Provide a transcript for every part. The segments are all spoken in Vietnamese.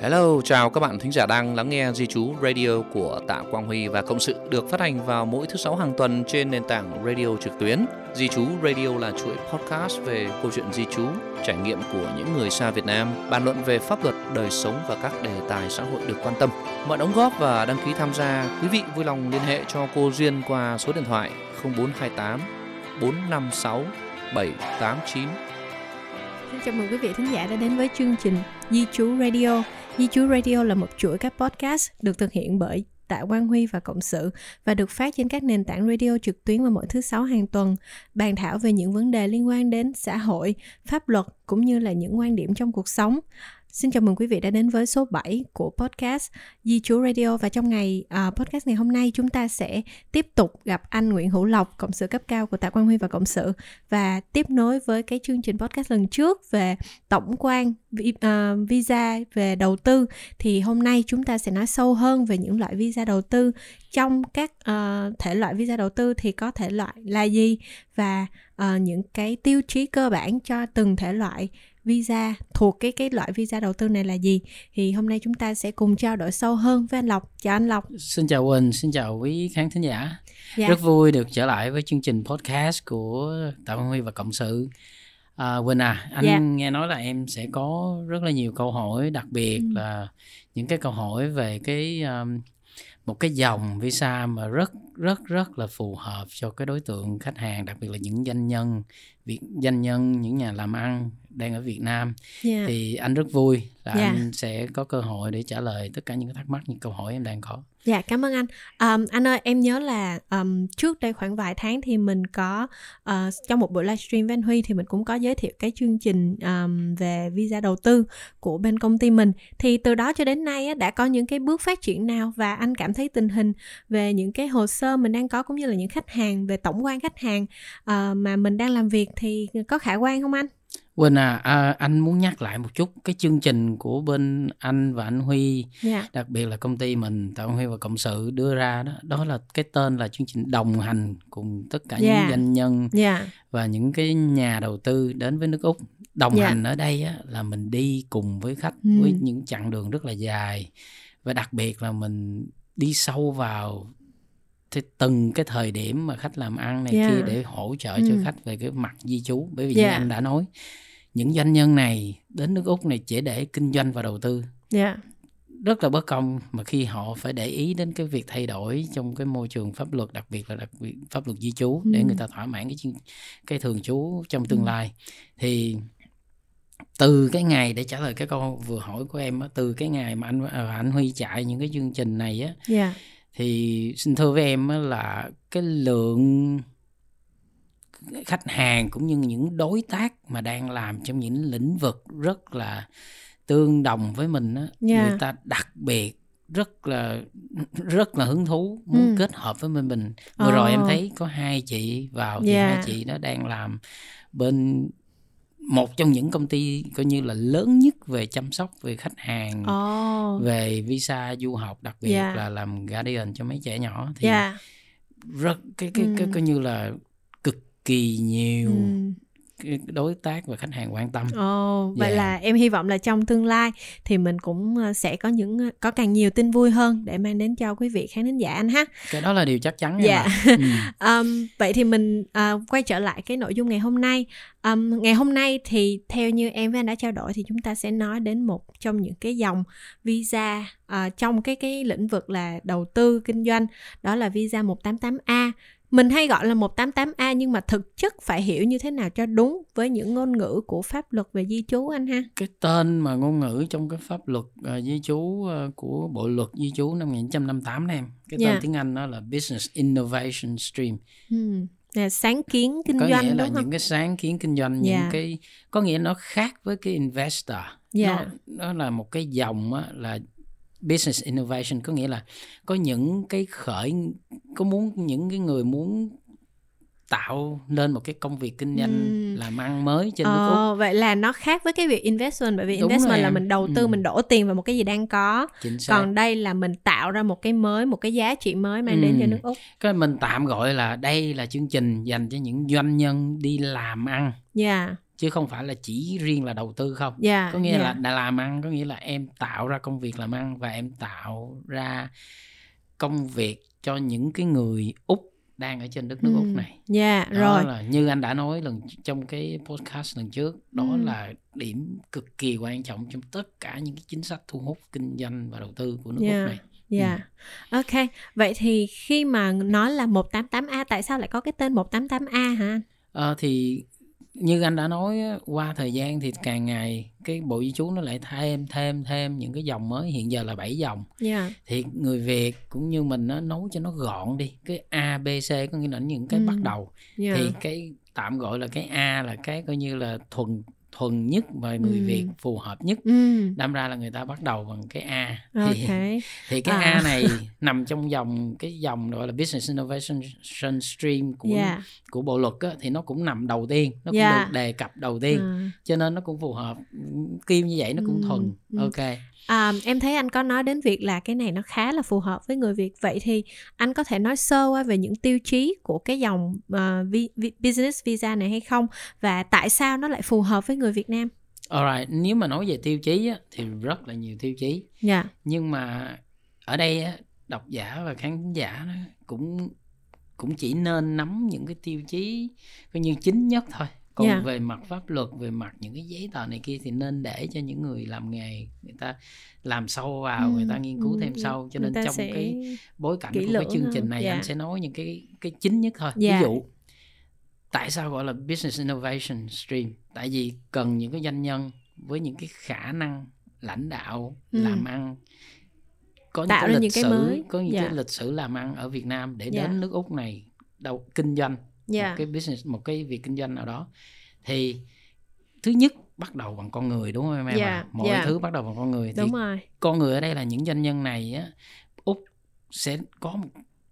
Hello, chào các bạn thính giả đang lắng nghe Di Chú Radio của Tạ Quang Huy và Cộng sự được phát hành vào mỗi thứ sáu hàng tuần trên nền tảng radio trực tuyến. Di Chú Radio là chuỗi podcast về câu chuyện di Chú, trải nghiệm của những người xa Việt Nam, bàn luận về pháp luật, đời sống và các đề tài xã hội được quan tâm. Mọi đóng góp và đăng ký tham gia, quý vị vui lòng liên hệ cho cô Duyên qua số điện thoại 0428 456 789 Xin chào mừng quý vị thính giả đã đến với chương trình Di Chú Radio. Di Chú Radio là một chuỗi các podcast được thực hiện bởi Tạ Quang Huy và Cộng sự và được phát trên các nền tảng radio trực tuyến vào mỗi thứ sáu hàng tuần, bàn thảo về những vấn đề liên quan đến xã hội, pháp luật cũng như là những quan điểm trong cuộc sống. Xin chào mừng quý vị đã đến với số 7 của podcast Di Chúa Radio. Và trong ngày uh, podcast ngày hôm nay chúng ta sẽ tiếp tục gặp anh Nguyễn Hữu Lộc, cộng sự cấp cao của Tạ Quang Huy và cộng sự. Và tiếp nối với cái chương trình podcast lần trước về tổng quan uh, visa về đầu tư thì hôm nay chúng ta sẽ nói sâu hơn về những loại visa đầu tư. Trong các uh, thể loại visa đầu tư thì có thể loại là gì? Và uh, những cái tiêu chí cơ bản cho từng thể loại visa thuộc cái cái loại visa đầu tư này là gì thì hôm nay chúng ta sẽ cùng trao đổi sâu hơn với anh Lộc chào anh Lộc xin chào Quỳnh xin chào quý khán thính giả dạ. rất vui được trở lại với chương trình podcast của Tạ Văn Huy và cộng sự à, Quỳnh à anh dạ. nghe nói là em sẽ có rất là nhiều câu hỏi đặc biệt ừ. là những cái câu hỏi về cái um, một cái dòng visa mà rất rất rất là phù hợp cho cái đối tượng khách hàng đặc biệt là những doanh nhân việc doanh nhân những nhà làm ăn đang ở Việt Nam yeah. Dạ. thì anh rất vui là yeah. Dạ. anh sẽ có cơ hội để trả lời tất cả những thắc mắc những câu hỏi em đang có. Dạ cảm ơn anh. Um, anh ơi em nhớ là um, trước đây khoảng vài tháng thì mình có uh, trong một buổi livestream với anh Huy thì mình cũng có giới thiệu cái chương trình um, về visa đầu tư của bên công ty mình. Thì từ đó cho đến nay á, đã có những cái bước phát triển nào và anh cảm thấy tình hình về những cái hồ sơ mình đang có cũng như là những khách hàng về tổng quan khách hàng uh, mà mình đang làm việc thì có khả quan không anh? Quỳnh à, à, anh muốn nhắc lại một chút cái chương trình của bên anh và anh Huy, yeah. Dạ. đặc biệt là công ty mình Tạo Huy và Cộng sự đưa ra đó, đó là cái tên là chương trình đồng hành cùng tất cả yeah. những dạ. doanh nhân yeah. Dạ. và những cái nhà đầu tư đến với nước Úc. Đồng yeah. hành ở đây á, là mình đi cùng với khách mm. với những chặng đường rất là dài và đặc biệt là mình đi sâu vào thì từng cái thời điểm mà khách làm ăn này yeah. kia để hỗ trợ cho ừ. khách về cái mặt di trú bởi vì yeah. như anh đã nói những doanh nhân này đến nước úc này chỉ để kinh doanh và đầu tư yeah. rất là bất công mà khi họ phải để ý đến cái việc thay đổi trong cái môi trường pháp luật đặc biệt là đặc biệt pháp luật di trú ừ. để người ta thỏa mãn cái cái thường trú trong tương ừ. lai thì từ cái ngày để trả lời cái câu vừa hỏi của em từ cái ngày mà anh à, anh Huy chạy những cái chương trình này á yeah thì xin thưa với em là cái lượng khách hàng cũng như những đối tác mà đang làm trong những lĩnh vực rất là tương đồng với mình á yeah. người ta đặc biệt rất là rất là hứng thú muốn ừ. kết hợp với mình mình vừa oh. rồi em thấy có hai chị vào thì yeah. hai chị nó đang làm bên một trong những công ty coi như là lớn nhất về chăm sóc về khách hàng oh. về visa du học đặc biệt yeah. là làm guardian cho mấy trẻ nhỏ thì yeah. rất cái cái, cái, cái coi như là cực kỳ nhiều mm đối tác và khách hàng quan tâm. Ồ, vậy yeah. Dạ. là em hy vọng là trong tương lai thì mình cũng ờ, sẽ có những ờ, có càng nhiều tin vui hơn để mang đến cho quý vị khán thính giả anh ha. Cái đó là điều chắc chắn. Dạ. Yeah. ừ. um, vậy thì mình uh, quay trở lại cái nội dung ngày hôm nay. Um, ngày hôm nay thì theo như em với anh đã trao đổi thì chúng ta sẽ nói đến một trong những cái dòng visa uh, trong cái cái lĩnh vực là đầu tư kinh doanh đó là visa 188A mình hay gọi là 188A nhưng mà thực chất phải hiểu như thế nào cho đúng với những ngôn ngữ của pháp luật về di trú anh ha. Cái tên mà ngôn ngữ trong cái pháp luật uh, di trú uh, của Bộ luật di trú năm 1958 này em. Cái tên yeah. tiếng Anh đó là Business Innovation Stream. Hmm là sáng kiến kinh có doanh nghĩa là không? những cái sáng kiến kinh doanh những yeah. cái có nghĩa nó khác với cái investor yeah. nó nó là một cái dòng á, là business innovation có nghĩa là có những cái khởi có muốn những cái người muốn tạo lên một cái công việc kinh doanh ừ. làm ăn mới trên nước ờ, Úc. Vậy là nó khác với cái việc investment bởi vì Đúng investment là mình đầu tư ừ. mình đổ tiền vào một cái gì đang có. Còn đây là mình tạo ra một cái mới, một cái giá trị mới mang ừ. đến cho nước Úc. Cái mình tạm gọi là đây là chương trình dành cho những doanh nhân đi làm ăn. Yeah chứ không phải là chỉ riêng là đầu tư không yeah, có nghĩa yeah. là làm ăn có nghĩa là em tạo ra công việc làm ăn và em tạo ra công việc cho những cái người úc đang ở trên đất nước ừ. úc này dạ yeah, rồi là như anh đã nói lần trong cái podcast lần trước đó ừ. là điểm cực kỳ quan trọng trong tất cả những cái chính sách thu hút kinh doanh và đầu tư của nước yeah. úc này Dạ. Yeah. Ừ. Ok. Vậy thì khi mà nói là 188A tại sao lại có cái tên 188A hả Ờ thì như anh đã nói qua thời gian thì càng ngày cái bộ di trú nó lại thêm thêm thêm những cái dòng mới hiện giờ là 7 dòng yeah. thì người việt cũng như mình nó nấu cho nó gọn đi cái a b c có nghĩa là những cái ừ. bắt đầu yeah. thì cái tạm gọi là cái a là cái coi như là thuần thuần nhất và người ừ. Việt phù hợp nhất ừ. đâm ra là người ta bắt đầu bằng cái A okay. thì thì cái à. A này nằm trong dòng cái dòng gọi là business innovation stream của yeah. của bộ luật á, thì nó cũng nằm đầu tiên nó cũng yeah. được đề cập đầu tiên à. cho nên nó cũng phù hợp kim như vậy nó cũng ừ. thuần ừ. ok À, em thấy anh có nói đến việc là cái này nó khá là phù hợp với người Việt vậy thì anh có thể nói sơ qua về những tiêu chí của cái dòng uh, vi, vi, business visa này hay không và tại sao nó lại phù hợp với người Việt Nam? Alright, nếu mà nói về tiêu chí á, thì rất là nhiều tiêu chí. Dạ. Yeah. Nhưng mà ở đây á, độc giả và khán giả cũng cũng chỉ nên nắm những cái tiêu chí coi như chính nhất thôi còn yeah. Dạ. về mặt pháp luật về mặt những cái giấy tờ này kia thì nên để cho những người làm nghề người ta làm sâu vào ừ, người ta nghiên cứu ừ, thêm sâu cho nên trong cái bối cảnh của cái chương trình này yeah. anh dạ. sẽ nói những cái cái chính nhất thôi yeah. ví dạ. dụ tại sao gọi là business innovation stream tại vì cần những cái doanh nhân với những cái khả năng lãnh đạo ừ. làm ăn có những Tạo cái lịch những cái sử mới. có những yeah. cái lịch sử làm ăn ở Việt Nam để yeah. đến nước Úc này đầu kinh doanh yeah. một cái business một cái việc kinh doanh nào đó thì thứ nhất bắt đầu bằng con người đúng không em yeah. à? mọi yeah. thứ bắt đầu bằng con người thì đúng rồi. con người ở đây là những doanh nhân này á úc sẽ có một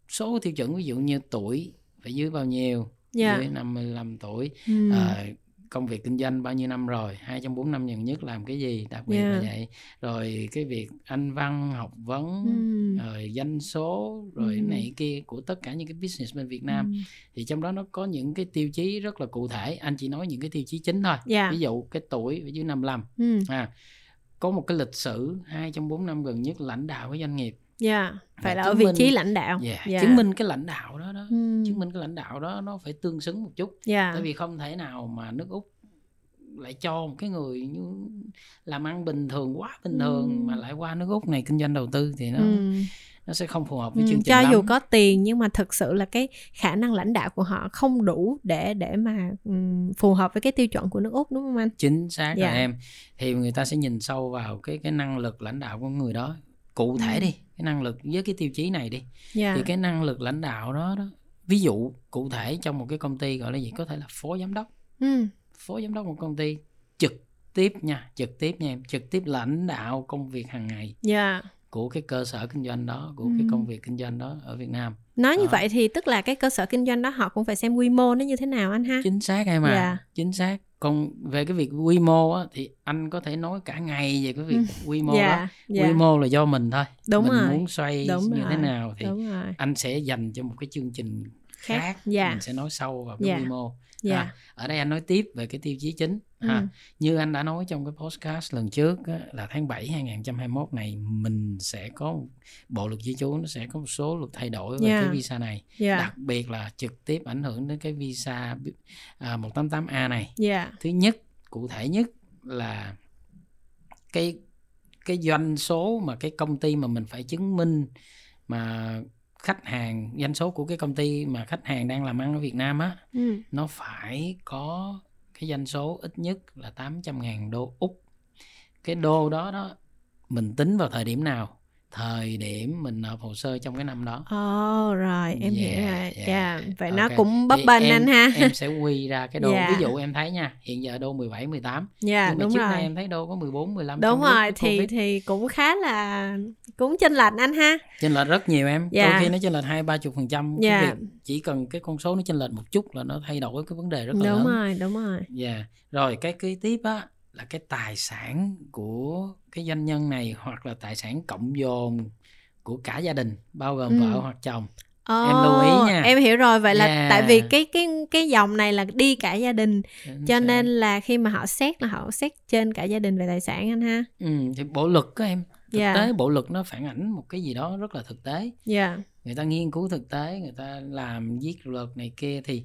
số tiêu chuẩn ví dụ như tuổi phải dưới bao nhiêu yeah. dưới năm 55 tuổi mm. à, công việc kinh doanh bao nhiêu năm rồi hai trong bốn năm gần nhất làm cái gì đặc biệt yeah. là vậy rồi cái việc anh văn học vấn mm. rồi danh số rồi mm. này kia của tất cả những cái business bên Việt Nam mm. thì trong đó nó có những cái tiêu chí rất là cụ thể anh chỉ nói những cái tiêu chí chính thôi yeah. ví dụ cái tuổi ở dưới 55 mm. à có một cái lịch sử hai trong bốn năm gần nhất lãnh đạo cái doanh nghiệp yeah, phải là ở vị trí lãnh đạo. Yeah, yeah. chứng minh cái lãnh đạo đó đó, hmm. chứng minh cái lãnh đạo đó nó phải tương xứng một chút. Yeah. Tại vì không thể nào mà nước Úc lại cho một cái người như làm ăn bình thường quá bình thường hmm. mà lại qua nước Úc này kinh doanh đầu tư thì nó hmm nó sẽ không phù hợp với ừ, chương trình cho lắm. dù có tiền nhưng mà thực sự là cái khả năng lãnh đạo của họ không đủ để để mà um, phù hợp với cái tiêu chuẩn của nước úc đúng không anh chính xác dạ. rồi em thì người ta sẽ nhìn sâu vào cái cái năng lực lãnh đạo của người đó cụ thể ừ. đi cái năng lực với cái tiêu chí này đi. Yeah. thì cái năng lực lãnh đạo đó đó ví dụ cụ thể trong một cái công ty gọi là gì? Có thể là phó giám đốc. Ừ. phó giám đốc một công ty trực tiếp nha trực tiếp nha em trực tiếp lãnh đạo công việc hàng ngày. Yeah của cái cơ sở kinh doanh đó của ừ. cái công việc kinh doanh đó ở Việt Nam nói như à. vậy thì tức là cái cơ sở kinh doanh đó họ cũng phải xem quy mô nó như thế nào anh ha chính xác em à yeah. Dạ. chính xác còn về cái việc quy mô á thì anh có thể nói cả ngày về cái việc quy mô yeah. đó yeah. quy mô là do mình thôi đúng mình rồi. muốn xoay đúng như rồi. thế nào thì đúng rồi. anh sẽ dành cho một cái chương trình khác, khác. Yeah. mình sẽ nói sâu vào cái yeah. quy mô yeah. à, ở đây anh nói tiếp về cái tiêu chí chính ừ. ha như anh đã nói trong cái podcast lần trước á, là tháng 7 2021 này mình sẽ có bộ luật di trú nó sẽ có một số luật thay đổi về yeah. cái visa này yeah. đặc biệt là trực tiếp ảnh hưởng đến cái visa à, 188A này yeah. thứ nhất cụ thể nhất là cái cái doanh số mà cái công ty mà mình phải chứng minh mà khách hàng doanh số của cái công ty mà khách hàng đang làm ăn ở Việt Nam á ừ. nó phải có cái doanh số ít nhất là 800 ngàn đô Úc cái đô đó đó mình tính vào thời điểm nào thời điểm mình nộp hồ sơ trong cái năm đó. Oh rồi, em yeah, hiểu rồi. Yeah. yeah. Vậy okay. nó cũng bấp bênh anh ha. Em sẽ quy ra cái đô. Yeah. Ví dụ em thấy nha, hiện giờ đô 17 18. Yeah, Nhưng mà đúng trước rồi. nay em thấy đô có 14 15. Đúng rồi, thì COVID. thì cũng khá là cũng chênh lệch anh ha. Chênh lệch rất nhiều em. Yeah. Đôi khi nó chênh lệch 2 30% yeah. cái việc chỉ cần cái con số nó chênh lệch một chút là nó thay đổi cái vấn đề rất là đúng lớn. Đúng rồi, đúng rồi. Dạ. Yeah. Rồi cái kế tiếp á là cái tài sản của cái doanh nhân này hoặc là tài sản cộng dồn của cả gia đình bao gồm ừ. vợ hoặc chồng Oh, em lưu ý nha em hiểu rồi vậy là yeah. tại vì cái cái cái dòng này là đi cả gia đình Chính cho nên là khi mà họ xét là họ xét trên cả gia đình về tài sản anh ha ừ thì bộ luật của em thực yeah. tế bộ luật nó phản ảnh một cái gì đó rất là thực tế yeah. người ta nghiên cứu thực tế người ta làm viết luật này kia thì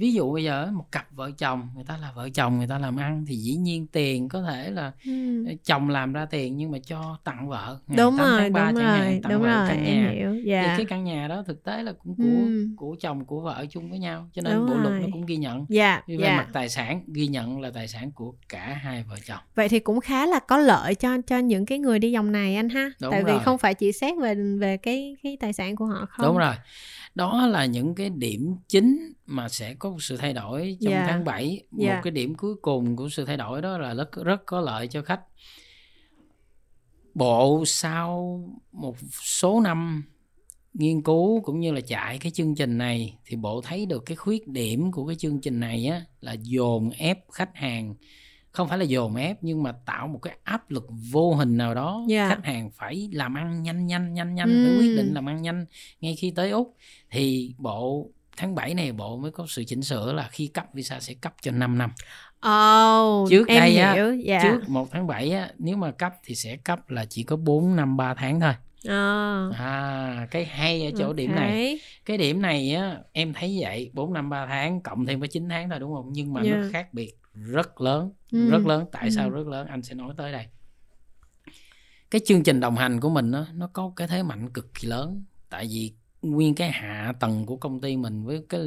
ví dụ bây giờ một cặp vợ chồng người ta là vợ chồng người ta làm ăn thì dĩ nhiên tiền có thể là ừ. chồng làm ra tiền nhưng mà cho tặng vợ đúng rồi đúng rồi hạn, đúng rồi căn nhà. em hiểu dạ. thì cái căn nhà đó thực tế là cũng của ừ. của chồng của vợ chung với nhau cho nên đúng bộ rồi. luật nó cũng ghi nhận dạ, về dạ. mặt tài sản ghi nhận là tài sản của cả hai vợ chồng vậy thì cũng khá là có lợi cho cho những cái người đi dòng này anh ha đúng tại rồi. vì không phải chỉ xét về về cái cái tài sản của họ không đúng rồi đó là những cái điểm chính mà sẽ có sự thay đổi trong yeah. Tháng 7 yeah. một dạ. cái điểm cuối cùng của sự thay đổi đó là rất rất có lợi cho khách bộ sau một số năm nghiên cứu cũng như là chạy cái chương trình này thì bộ thấy được cái khuyết điểm của cái chương trình này á là dồn ép khách hàng không phải là dồn ép nhưng mà tạo một cái áp lực vô hình nào đó yeah. Dạ. khách hàng phải làm ăn nhanh nhanh nhanh nhanh mm. quyết định làm ăn nhanh ngay khi tới úc thì bộ tháng 7 này bộ mới có sự chỉnh sửa là khi cấp visa sẽ cấp cho 5 năm Oh, trước em đây hiểu. á yeah. Dạ. trước 1 tháng 7 á nếu mà cấp thì sẽ cấp là chỉ có 4 năm 3 tháng thôi À. à cái hay ở chỗ okay. điểm này cái điểm này á em thấy vậy 4 năm 3 tháng cộng thêm với 9 tháng thôi đúng không nhưng mà yeah. nó khác biệt rất lớn ừ. rất lớn tại ừ. sao rất lớn anh sẽ nói tới đây cái chương trình đồng hành của mình đó, nó có cái thế mạnh cực kỳ lớn tại vì nguyên cái hạ tầng của công ty mình với cái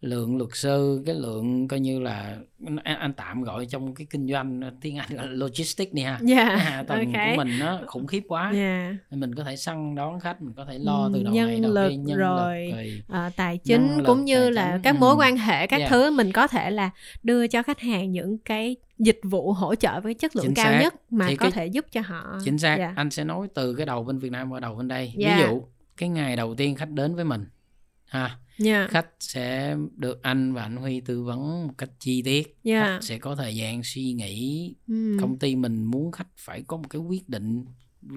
lượng luật sư cái lượng coi như là anh, anh tạm gọi trong cái kinh doanh tiếng anh là logistics đi ha yeah, dạ, hạ tầng okay. của mình nó khủng khiếp quá yeah. Dạ. mình có thể săn đón khách mình có thể lo từ đầu nhân này đầu lực, kia nhân rồi, lực rồi uh, tài chính cũng như là chính. các mối ừ. quan hệ các yeah. thứ mình có thể là đưa cho khách hàng những cái dịch vụ hỗ trợ với chất lượng chính cao xác. nhất mà Thì có cái, thể giúp cho họ chính xác yeah. anh sẽ nói từ cái đầu bên Việt Nam qua đầu bên đây yeah. ví dụ cái ngày đầu tiên khách đến với mình ha yeah. khách sẽ được anh và anh Huy tư vấn một cách chi tiết yeah. khách sẽ có thời gian suy nghĩ mm. công ty mình muốn khách phải có một cái quyết định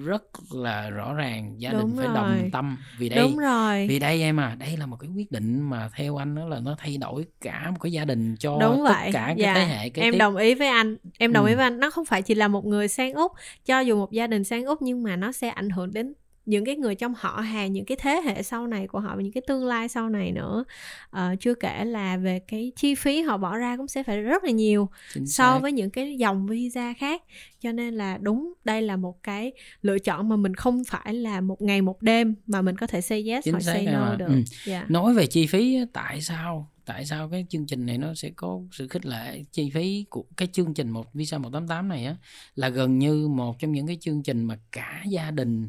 rất là rõ ràng gia Đúng đình phải rồi. đồng tâm vì đây Đúng rồi. vì đây em à đây là một cái quyết định mà theo anh đó là nó thay đổi cả một cái gia đình cho Đúng tất vậy. cả cái dạ. thế hệ cái em tiếp. đồng ý với anh em đồng ừ. ý với anh nó không phải chỉ là một người sang úc cho dù một gia đình sang úc nhưng mà nó sẽ ảnh hưởng đến những cái người trong họ hàng những cái thế hệ sau này của họ và những cái tương lai sau này nữa uh, chưa kể là về cái chi phí họ bỏ ra cũng sẽ phải rất là nhiều Chính so xác. với những cái dòng visa khác cho nên là đúng đây là một cái lựa chọn mà mình không phải là một ngày một đêm mà mình có thể say yes Chính hoặc say no mà. được ừ. yeah. Dạ. nói về chi phí tại sao tại sao cái chương trình này nó sẽ có sự khích lệ chi phí của cái chương trình một visa 188 này á là gần như một trong những cái chương trình mà cả gia đình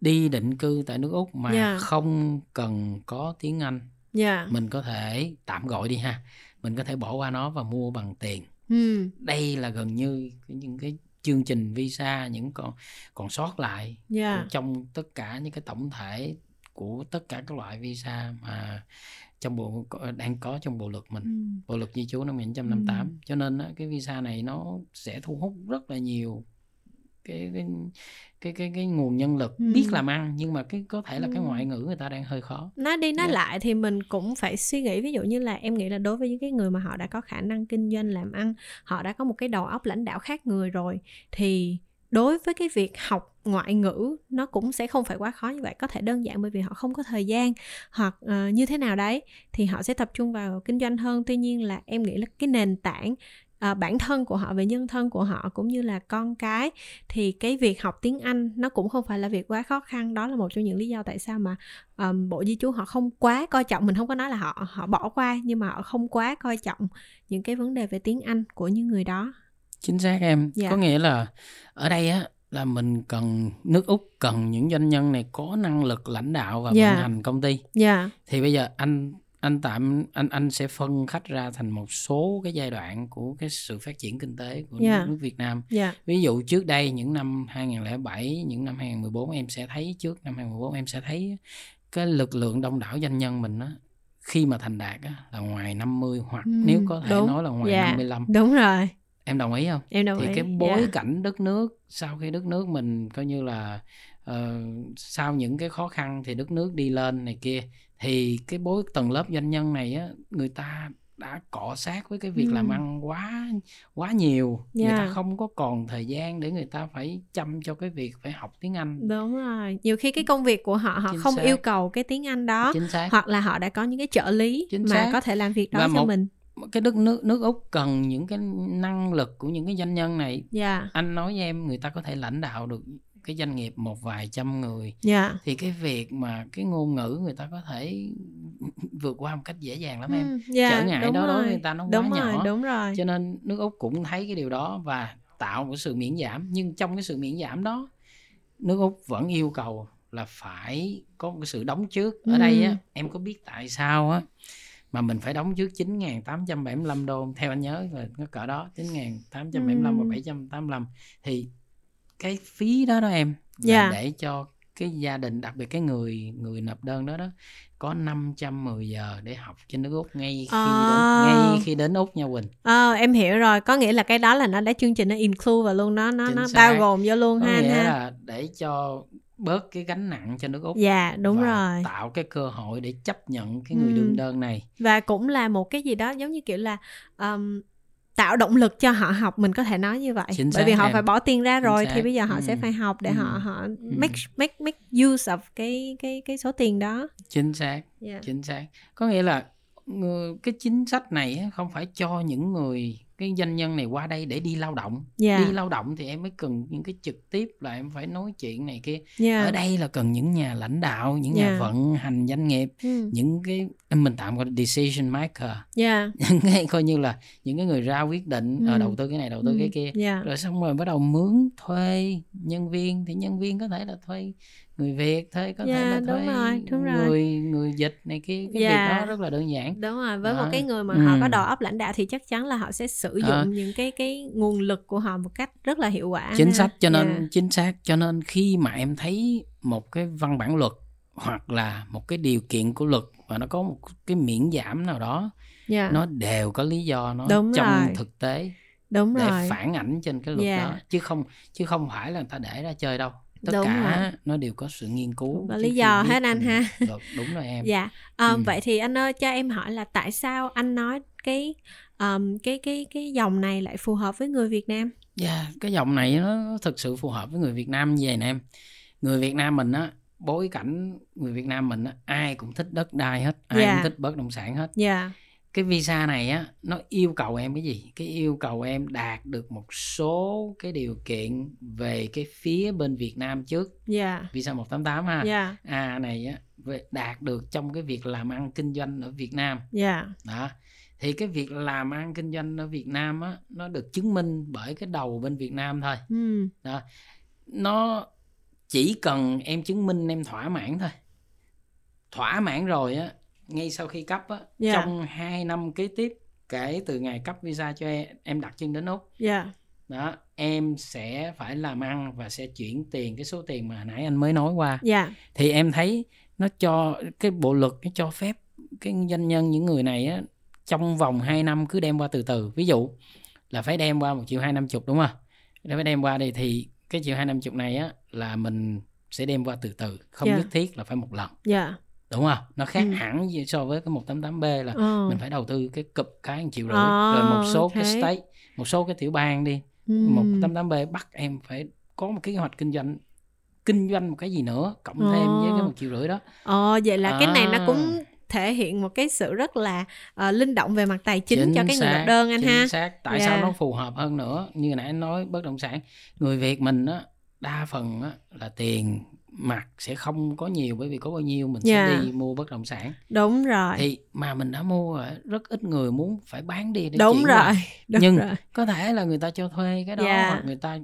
đi định cư tại nước úc mà yeah. Dạ. không cần có tiếng anh yeah. Dạ. mình có thể tạm gọi đi ha mình có thể bỏ qua nó và mua bằng tiền mm. đây là gần như những cái chương trình visa những còn còn sót lại yeah. Dạ. trong tất cả những cái tổng thể của tất cả các loại visa mà trong bộ đang có trong bộ luật mình mm. bộ luật di trú năm 1958 mm. cho nên cái visa này nó sẽ thu hút rất là nhiều cái cái cái cái, cái nguồn nhân lực ừ. biết làm ăn nhưng mà cái có thể là cái ngoại ngữ người ta đang hơi khó nói đi nói yeah. Dạ. lại thì mình cũng phải suy nghĩ ví dụ như là em nghĩ là đối với những cái người mà họ đã có khả năng kinh doanh làm ăn họ đã có một cái đầu óc lãnh đạo khác người rồi thì đối với cái việc học ngoại ngữ nó cũng sẽ không phải quá khó như vậy có thể đơn giản bởi vì họ không có thời gian hoặc uh, như thế nào đấy thì họ sẽ tập trung vào kinh doanh hơn tuy nhiên là em nghĩ là cái nền tảng à, bản thân của họ về nhân thân của họ cũng như là con cái thì cái việc học tiếng Anh nó cũng không phải là việc quá khó khăn đó là một trong những lý do tại sao mà um, bộ di trú họ không quá coi trọng mình không có nói là họ họ bỏ qua nhưng mà họ không quá coi trọng những cái vấn đề về tiếng Anh của những người đó chính xác em dạ. có nghĩa là ở đây á là mình cần nước úc cần những doanh nhân này có năng lực lãnh đạo và dạ. vận hành công ty dạ. thì bây giờ anh anh tạm anh anh sẽ phân khách ra thành một số cái giai đoạn của cái sự phát triển kinh tế của yeah. Dạ. nước Việt Nam. Yeah. Dạ. Ví dụ trước đây những năm 2007, những năm 2014 em sẽ thấy trước năm 2014 em sẽ thấy cái lực lượng đông đảo doanh nhân mình á khi mà thành đạt á là ngoài 50 hoặc ừ, nếu có thể đúng. nói là ngoài yeah. Dạ, 55. Đúng rồi. Em đồng ý không? Em đồng thì ý. cái bối yeah. cảnh đất nước sau khi đất nước mình coi như là uh, sau những cái khó khăn thì đất nước đi lên này kia thì cái bối tầng lớp doanh nhân này á người ta đã cọ sát với cái việc ừ. làm ăn quá quá nhiều yeah. người ta không có còn thời gian để người ta phải chăm cho cái việc phải học tiếng Anh đúng rồi nhiều khi cái công việc của họ họ Chính không xác. yêu cầu cái tiếng Anh đó Chính xác. hoặc là họ đã có những cái trợ lý Chính mà xác. có thể làm việc đó Và cho một, mình cái đất nước nước úc cần những cái năng lực của những cái doanh nhân này yeah. anh nói với em người ta có thể lãnh đạo được cái doanh nghiệp một vài trăm người yeah. thì cái việc mà cái ngôn ngữ người ta có thể vượt qua một cách dễ dàng lắm em. Yeah, trở ngại đó đối với người ta nó đúng quá rồi, nhỏ. đúng rồi. Cho nên nước úc cũng thấy cái điều đó và tạo một sự miễn giảm. Nhưng trong cái sự miễn giảm đó nước úc vẫn yêu cầu là phải có một cái sự đóng trước. Ở ừ. đây á em có biết tại sao á mà mình phải đóng trước 9.875 đô theo anh nhớ là nó cỡ đó 9.875 ừ. và 785 thì cái phí đó đó em là yeah. Dạ. để cho cái gia đình đặc biệt cái người người nộp đơn đó đó có 510 giờ để học trên nước Úc ngay khi à. đến, ngay khi đến Úc nha Quỳnh. À, em hiểu rồi, có nghĩa là cái đó là nó đã chương trình nó include vào luôn nó nó nó bao gồm vô luôn có ha. Nghĩa ha. là để cho bớt cái gánh nặng cho nước Úc. Dạ, đúng và rồi. tạo cái cơ hội để chấp nhận cái người ừ. đường đơn này. Và cũng là một cái gì đó giống như kiểu là um, tạo động lực cho họ học mình có thể nói như vậy Chính bởi vì họ em. phải bỏ tiền ra rồi thì bây giờ họ ừ. sẽ phải học để ừ. họ họ ừ. make make make use of cái cái cái số tiền đó chính xác yeah. Chính xác có nghĩa là cái chính sách này không phải cho những người cái doanh nhân này qua đây để đi lao động yeah. Dạ. đi lao động thì em mới cần những cái trực tiếp là em phải nói chuyện này kia yeah. Dạ. ở đây là cần những nhà lãnh đạo những yeah. nhà vận hành doanh nghiệp mm. những cái mình tạm gọi là decision maker yeah. những cái coi như là những cái người ra quyết định mm. ở đầu tư cái này đầu tư mm. cái kia yeah. rồi xong rồi bắt đầu mướn thuê nhân viên thì nhân viên có thể là thuê người Việt thôi có yeah, thể là thuê rồi, đúng người rồi. người dịch này kia cái yeah. việc đó rất là đơn giản đúng rồi với đó. một cái người mà ừ. họ có đầu óc lãnh đạo thì chắc chắn là họ sẽ sử dụng à. những cái cái nguồn lực của họ một cách rất là hiệu quả chính xác cho nên yeah. chính xác cho nên khi mà em thấy một cái văn bản luật hoặc là một cái điều kiện của luật và nó có một cái miễn giảm nào đó yeah. nó đều có lý do nó đúng trong rồi. thực tế đúng để rồi. phản ảnh trên cái luật yeah. đó chứ không chứ không phải là người ta để ra chơi đâu tất đúng cả rồi. nó đều có sự nghiên cứu có lý do hết anh ha. được, đúng rồi em. Dạ. À, ừ. vậy thì anh ơi cho em hỏi là tại sao anh nói cái um, cái cái cái dòng này lại phù hợp với người Việt Nam? Dạ yeah, cái dòng này nó thực sự phù hợp với người Việt Nam như vậy nè em. Người Việt Nam mình á bối cảnh người Việt Nam mình á ai cũng thích đất đai hết ai yeah. cũng thích bất động sản hết. Yeah cái visa này á nó yêu cầu em cái gì cái yêu cầu em đạt được một số cái điều kiện về cái phía bên Việt Nam trước yeah. Dạ. visa 188 ha yeah. Dạ. à này á đạt được trong cái việc làm ăn kinh doanh ở Việt Nam yeah. Dạ. đó thì cái việc làm ăn kinh doanh ở Việt Nam á nó được chứng minh bởi cái đầu bên Việt Nam thôi mm. đó nó chỉ cần em chứng minh em thỏa mãn thôi thỏa mãn rồi á ngay sau khi cấp á, yeah. Dạ. trong 2 năm kế tiếp kể từ ngày cấp visa cho em, em đặt chân đến Úc. Yeah. Dạ. Đó, em sẽ phải làm ăn và sẽ chuyển tiền cái số tiền mà nãy anh mới nói qua. Yeah. Dạ. Thì em thấy nó cho cái bộ luật nó cho phép cái doanh nhân những người này á trong vòng 2 năm cứ đem qua từ từ. Ví dụ là phải đem qua một triệu hai năm chục đúng không? Nếu phải đem qua đây thì cái triệu hai năm chục này á là mình sẽ đem qua từ từ, không yeah. nhất thiết là phải một lần. Yeah đúng không nó khác ừ. hẳn so với cái 188B là ừ. mình phải đầu tư cái cụp cái một triệu rưỡi à, rồi một số okay. cái state một số cái tiểu bang đi ừ. 188B bắt em phải có một cái kế hoạch kinh doanh kinh doanh một cái gì nữa cộng thêm à. với cái một triệu rưỡi đó ờ vậy là à. cái này nó cũng thể hiện một cái sự rất là uh, linh động về mặt tài chính chính cho cái người nộp đơn anh chính ha xác tại yeah. sao nó phù hợp hơn nữa như nãy anh nói bất động sản người việt mình á đa phần á là tiền mặt sẽ không có nhiều bởi vì có bao nhiêu mình yeah. sẽ dạ. đi mua bất động sản đúng rồi thì mà mình đã mua rồi rất ít người muốn phải bán đi để đúng rồi đúng nhưng rồi. có thể là người ta cho thuê cái đó yeah. Dạ. hoặc người ta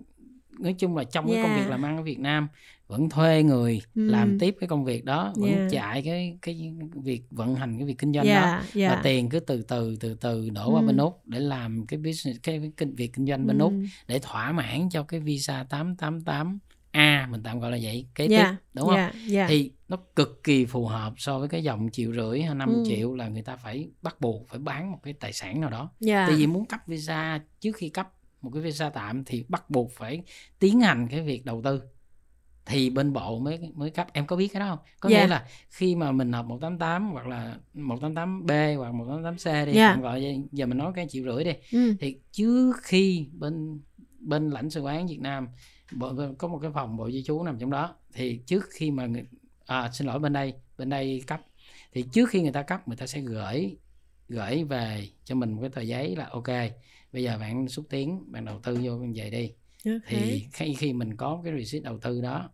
nói chung là trong yeah. cái công việc dạ. làm ăn ở Việt Nam vẫn thuê người ừ. làm tiếp cái công việc đó vẫn yeah. chạy cái cái việc vận hành cái việc kinh doanh yeah. đó yeah. và tiền cứ từ từ từ từ đổ ừ. qua bên úc để làm cái business cái, cái việc kinh doanh bên ừ. úc để thỏa mãn cho cái visa 888 A mình tạm gọi là vậy kế yeah, tiếp đúng không? Yeah, yeah. Thì nó cực kỳ phù hợp so với cái dòng triệu rưỡi hay 5 ừ. triệu là người ta phải bắt buộc phải bán một cái tài sản nào đó. Yeah. Tại vì muốn cấp visa trước khi cấp một cái visa tạm thì bắt buộc phải tiến hành cái việc đầu tư. thì bên bộ mới mới cấp em có biết cái đó không có yeah. nghĩa là khi mà mình nộp 188 hoặc là 188B hoặc 188C đi yeah. gọi giờ mình nói cái triệu rưỡi đi ừ. thì trước khi bên bên lãnh sự quán Việt Nam có một cái phòng bộ di trú nằm trong đó. Thì trước khi mà à, xin lỗi bên đây bên đây cấp. Thì trước khi người ta cấp người ta sẽ gửi gửi về cho mình một cái tờ giấy là ok bây giờ bạn xúc tiến bạn đầu tư vô vậy đi. Okay. thì khi khi mình có cái receipt đầu tư đó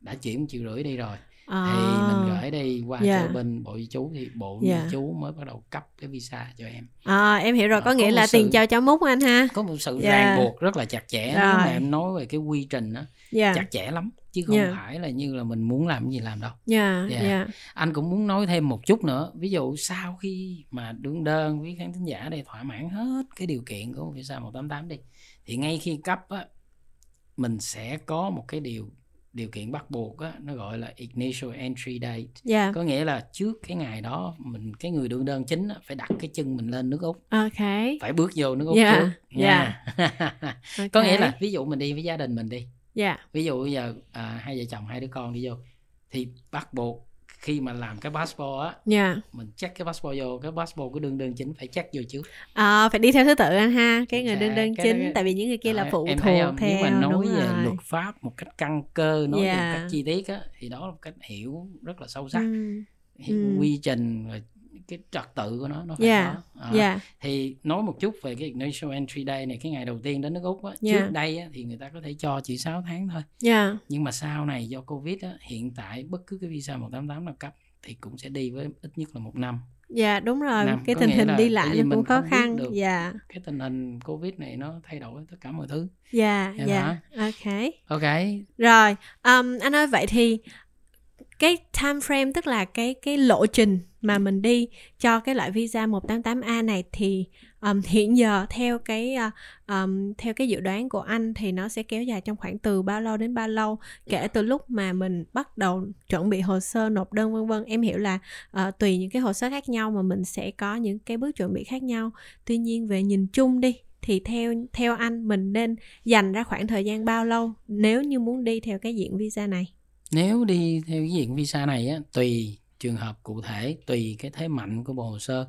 đã chuyển triệu rưỡi đi rồi à. thì mình gửi đi qua yeah. cho dạ. bên bộ di trú thì bộ yeah. di dạ. trú mới bắt đầu cấp cái visa cho em à em hiểu rồi có, có nghĩa là sự, tiền cho cháu múc anh ha có một sự yeah. Dạ. ràng buộc rất là chặt chẽ rồi. mà em nói về cái quy trình đó yeah. chặt chẽ lắm chứ không yeah. phải là như là mình muốn làm gì làm đâu yeah. Yeah. Yeah. anh cũng muốn nói thêm một chút nữa ví dụ sau khi mà đương đơn với khán thính giả đây thỏa mãn hết cái điều kiện của visa 188 đi thì ngay khi cấp á mình sẽ có một cái điều điều kiện bắt buộc á nó gọi là initial entry date yeah. Dạ. có nghĩa là trước cái ngày đó mình cái người đương đơn chính á, phải đặt cái chân mình lên nước úc ok phải bước vô nước úc yeah. Dạ, trước nha yeah. okay. có nghĩa là ví dụ mình đi với gia đình mình đi yeah. ví dụ bây giờ à, hai vợ chồng hai đứa con đi vô thì bắt buộc khi mà làm cái passport á yeah. Dạ. mình check cái passport vô cái passport của đơn đơn chính phải check vô trước à, phải đi theo thứ tự anh ha cái người đơn đơn chính cái... tại vì những người kia là phụ thuộc theo nếu mà nói về rồi. luật pháp một cách căn cơ nói yeah. về cách chi tiết á thì đó là một cách hiểu rất là sâu sắc mm. hiểu mm. quy trình rồi cái trật tự của nó nó phải yeah. có. À, yeah. thì nói một chút về cái initial entry day này cái ngày đầu tiên đến nước úc á. Yeah. trước đây á, thì người ta có thể cho chỉ 6 tháng thôi. Yeah. nhưng mà sau này do covid á, hiện tại bất cứ cái visa 188 nào cấp thì cũng sẽ đi với ít nhất là một năm. Dạ đúng rồi. Năm. cái có tình hình đi lại nó cũng khó khăn. dạ cái tình hình covid này nó thay đổi tất cả mọi thứ. Dạ dạ ok ok rồi um, anh ơi vậy thì cái time frame tức là cái cái lộ trình mà mình đi cho cái loại visa 188A này thì um, hiện giờ theo cái uh, um, theo cái dự đoán của anh thì nó sẽ kéo dài trong khoảng từ bao lâu đến bao lâu? Kể từ lúc mà mình bắt đầu chuẩn bị hồ sơ nộp đơn vân vân. Em hiểu là uh, tùy những cái hồ sơ khác nhau mà mình sẽ có những cái bước chuẩn bị khác nhau. Tuy nhiên về nhìn chung đi thì theo theo anh mình nên dành ra khoảng thời gian bao lâu nếu như muốn đi theo cái diện visa này? Nếu đi theo cái diện visa này á tùy trường hợp cụ thể tùy cái thế mạnh của bộ hồ sơ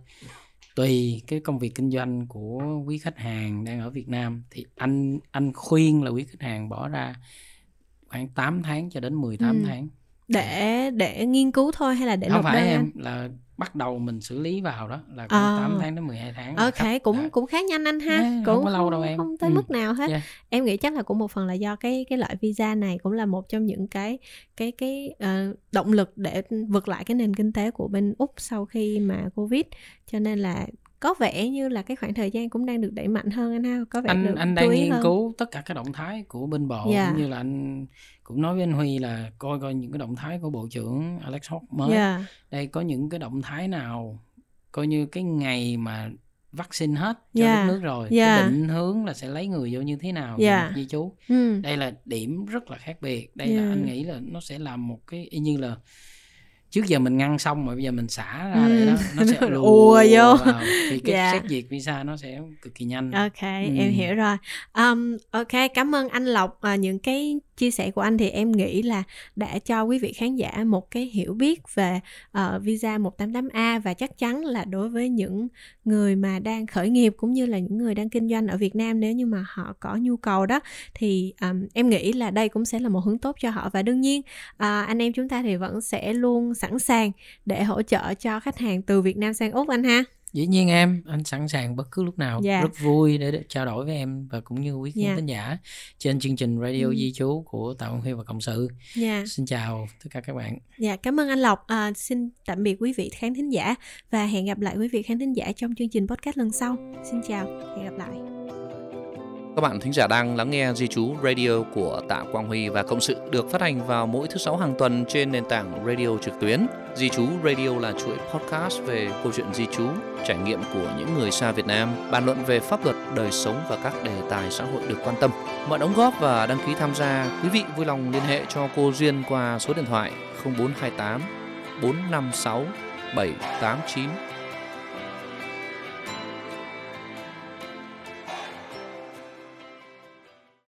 tùy cái công việc kinh doanh của quý khách hàng đang ở Việt Nam thì anh anh khuyên là quý khách hàng bỏ ra khoảng 8 tháng cho đến 18 ừ. tháng để để nghiên cứu thôi hay là để không phải em anh? là bắt đầu mình xử lý vào đó là cũng à. 8 tháng đến 12 tháng ok khách, cũng à. cũng khá nhanh anh ha yeah, cũng không có lâu đâu em không tới ừ. mức nào hết yeah. em nghĩ chắc là cũng một phần là do cái cái loại visa này cũng là một trong những cái cái cái uh, động lực để vượt lại cái nền kinh tế của bên úc sau khi mà covid cho nên là có vẻ như là cái khoảng thời gian cũng đang được đẩy mạnh hơn anh ha có vẻ anh được anh đang nghiên hơn. cứu tất cả các động thái của bên bộ yeah. Dạ. cũng như là anh cũng nói với anh Huy là coi coi những cái động thái của bộ trưởng Alex Hawke mới yeah. Dạ. đây có những cái động thái nào coi như cái ngày mà vaccine hết cho yeah. Dạ. đất nước rồi yeah. cái định hướng là sẽ lấy người vô như thế nào yeah. di chú ừ. đây là điểm rất là khác biệt đây yeah. là anh nghĩ là nó sẽ làm một cái y như là trước giờ mình ngăn xong mà bây giờ mình xả ra ừ. để đó nó sẽ ùa vô vào. thì cái yeah. Dạ. xét duyệt visa nó sẽ cực kỳ nhanh ok ừ. em hiểu rồi um, ok cảm ơn anh lộc uh, những cái chia sẻ của anh thì em nghĩ là đã cho quý vị khán giả một cái hiểu biết về uh, visa 188A và chắc chắn là đối với những người mà đang khởi nghiệp cũng như là những người đang kinh doanh ở Việt Nam nếu như mà họ có nhu cầu đó thì um, em nghĩ là đây cũng sẽ là một hướng tốt cho họ. Và đương nhiên uh, anh em chúng ta thì vẫn sẽ luôn sẵn sàng để hỗ trợ cho khách hàng từ Việt Nam sang Úc anh ha dĩ nhiên em anh sẵn sàng bất cứ lúc nào yeah. Dạ. rất vui để, để trao đổi với em và cũng như quý khán yeah. Dạ. giả trên chương trình radio ừ. di chú của tạ Văn huy và cộng sự yeah. Dạ. xin chào tất cả các bạn dạ cảm ơn anh lộc à, xin tạm biệt quý vị khán thính giả và hẹn gặp lại quý vị khán thính giả trong chương trình podcast lần sau xin chào hẹn gặp lại các bạn thính giả đang lắng nghe Di Chú Radio của Tạ Quang Huy và Cộng sự được phát hành vào mỗi thứ sáu hàng tuần trên nền tảng radio trực tuyến. Di Chú Radio là chuỗi podcast về câu chuyện di chú, trải nghiệm của những người xa Việt Nam, bàn luận về pháp luật, đời sống và các đề tài xã hội được quan tâm. Mọi đóng góp và đăng ký tham gia, quý vị vui lòng liên hệ cho cô Duyên qua số điện thoại 0428 456 789